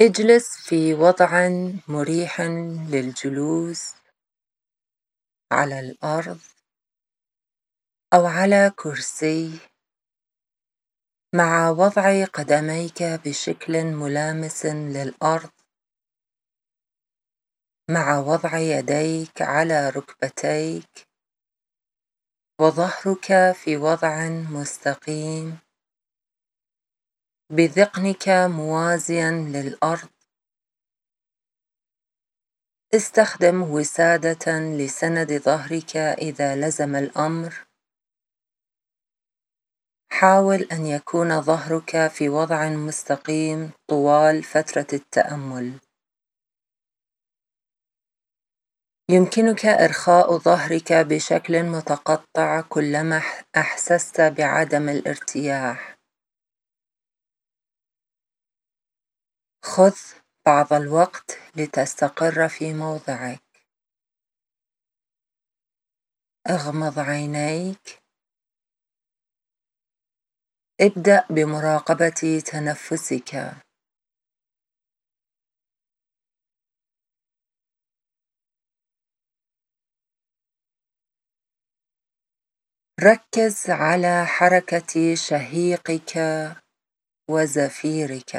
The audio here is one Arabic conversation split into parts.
اجلس في وضع مريح للجلوس على الأرض أو على كرسي مع وضع قدميك بشكل ملامس للأرض مع وضع يديك على ركبتيك وظهرك في وضع مستقيم. بذقنك موازيا للأرض. استخدم وسادة لسند ظهرك إذا لزم الأمر. حاول أن يكون ظهرك في وضع مستقيم طوال فترة التأمل. يمكنك إرخاء ظهرك بشكل متقطع كلما أحسست بعدم الارتياح. خذ بعض الوقت لتستقر في موضعك. اغمض عينيك. ابدأ بمراقبة تنفسك. ركز على حركة شهيقك وزفيرك.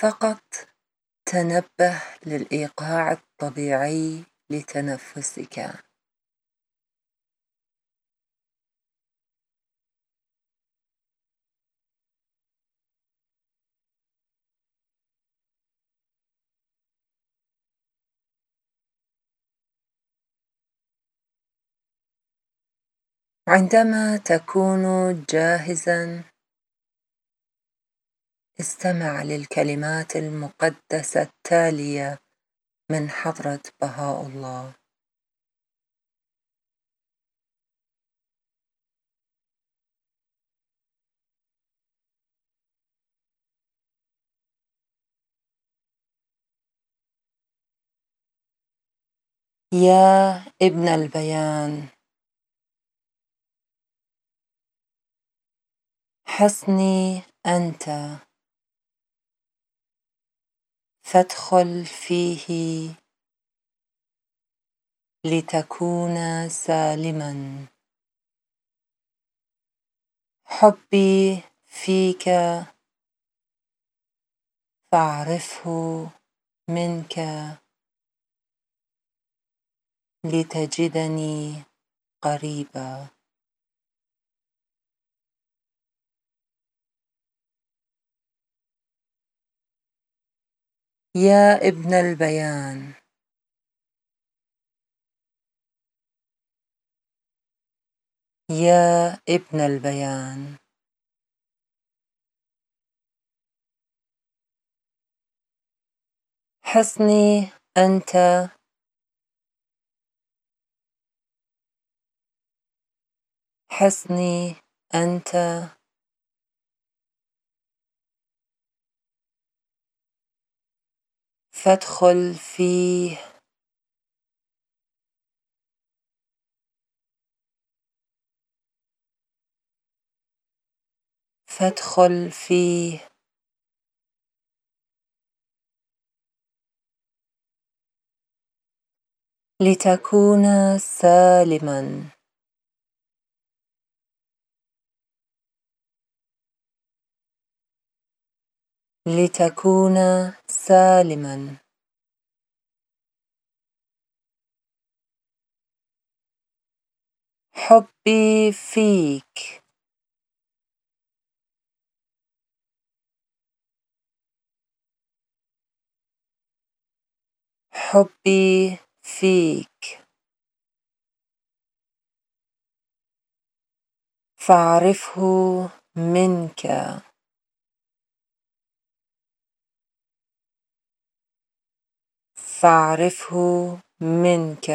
فقط تنبه للإيقاع الطبيعي لتنفسك. عندما تكون جاهزا استمع للكلمات المقدسة التالية من حضرة بهاء الله. يا ابن البيان حصني أنت. فادخل فيه لتكون سالما. حبي فيك فاعرفه منك لتجدني قريبا. يا ابن البيان. يا ابن البيان. حصني أنت. حصني أنت. فادخل فيه. فادخل فيه. لتكون سالما. لتكون سالما. حبي فيك. حبي فيك. فاعرفه منك. فاعرفه منك.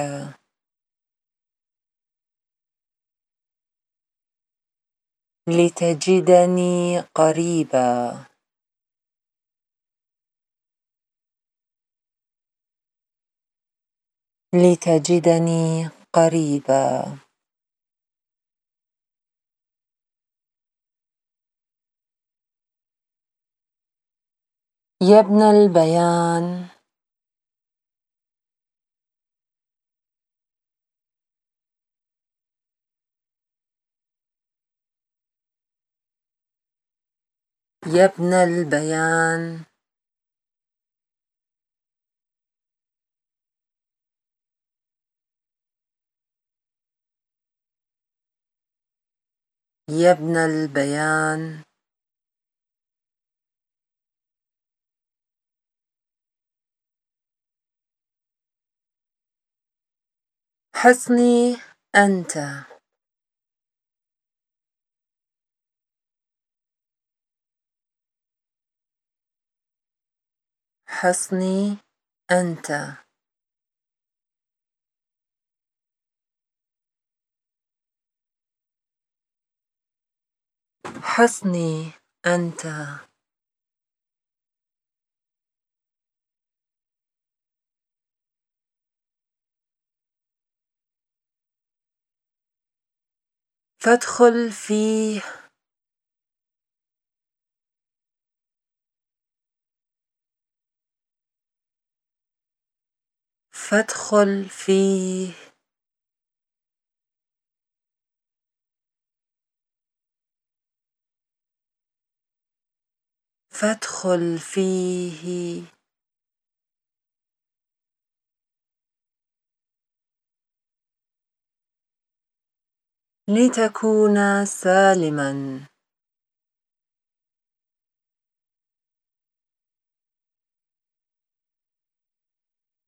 لتجدني قريبا. لتجدني قريبا. يا ابن البيان. يا ابن البيان. يا ابن البيان. حصني أنت. حصني أنت. حصني أنت. فادخل فيه فادخل فيه. فادخل فيه. لتكون سالما.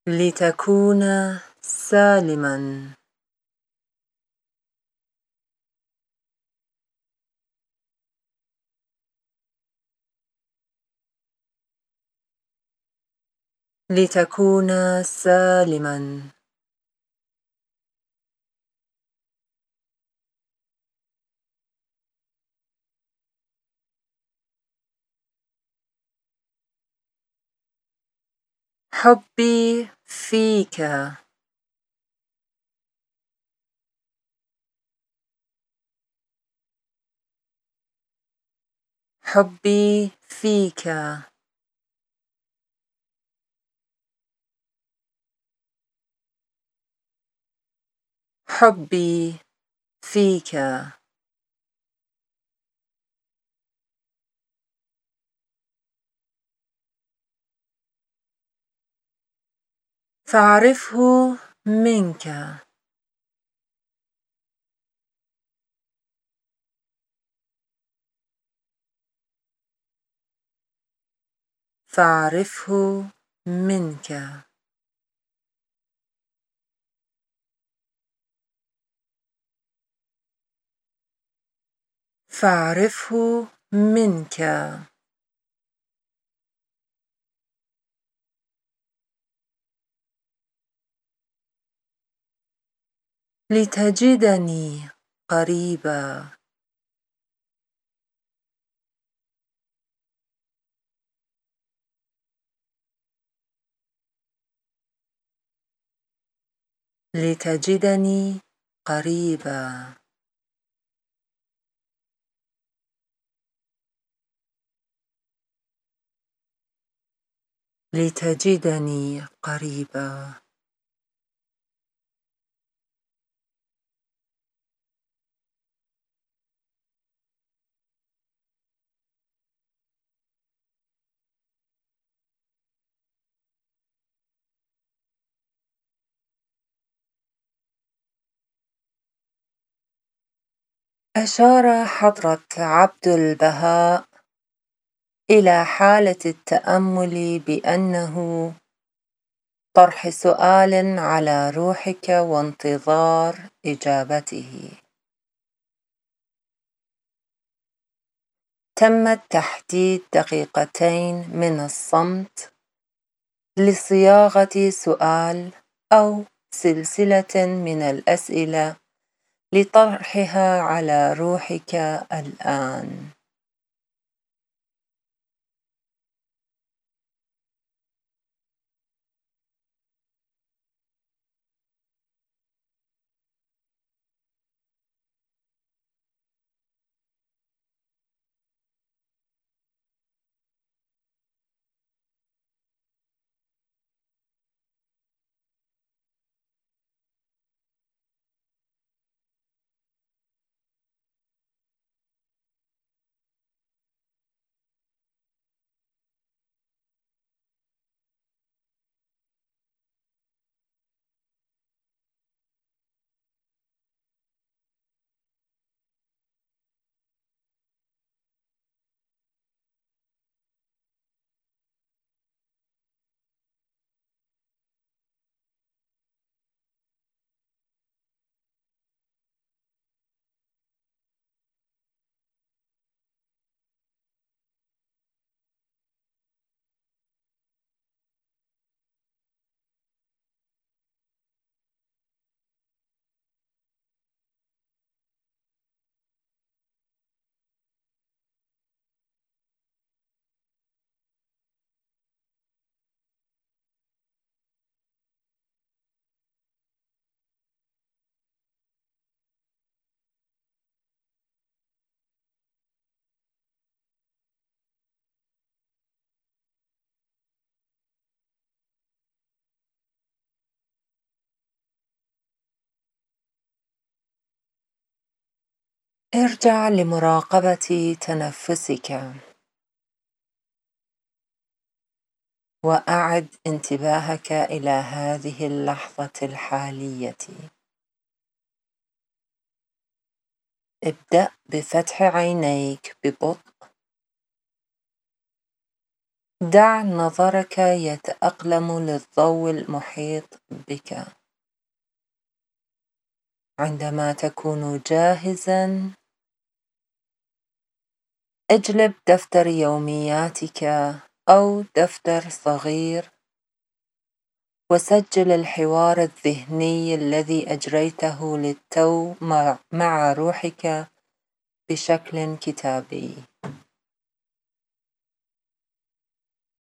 لتكون سالما. لتكون سالما. حبي فيك. حبي فيك. حبي فيك. فاعرفه منك. فاعرفه منك. فاعرفه منك. لتجدني قريبا. لتجدني قريبا. لتجدني قريبا. أشار حضرة عبد البهاء إلى حالة التأمل بأنه طرح سؤال على روحك وانتظار إجابته. تم تحديد دقيقتين من الصمت لصياغة سؤال أو سلسلة من الأسئلة لطرحها على روحك الآن. ارجع لمراقبة تنفسك. وأعد انتباهك إلى هذه اللحظة الحالية. ابدأ بفتح عينيك ببطء. دع نظرك يتأقلم للضوء المحيط بك. عندما تكون جاهزًا. اجلب دفتر يومياتك أو دفتر صغير. وسجل الحوار الذهني الذي أجريته للتو مع روحك بشكل كتابي.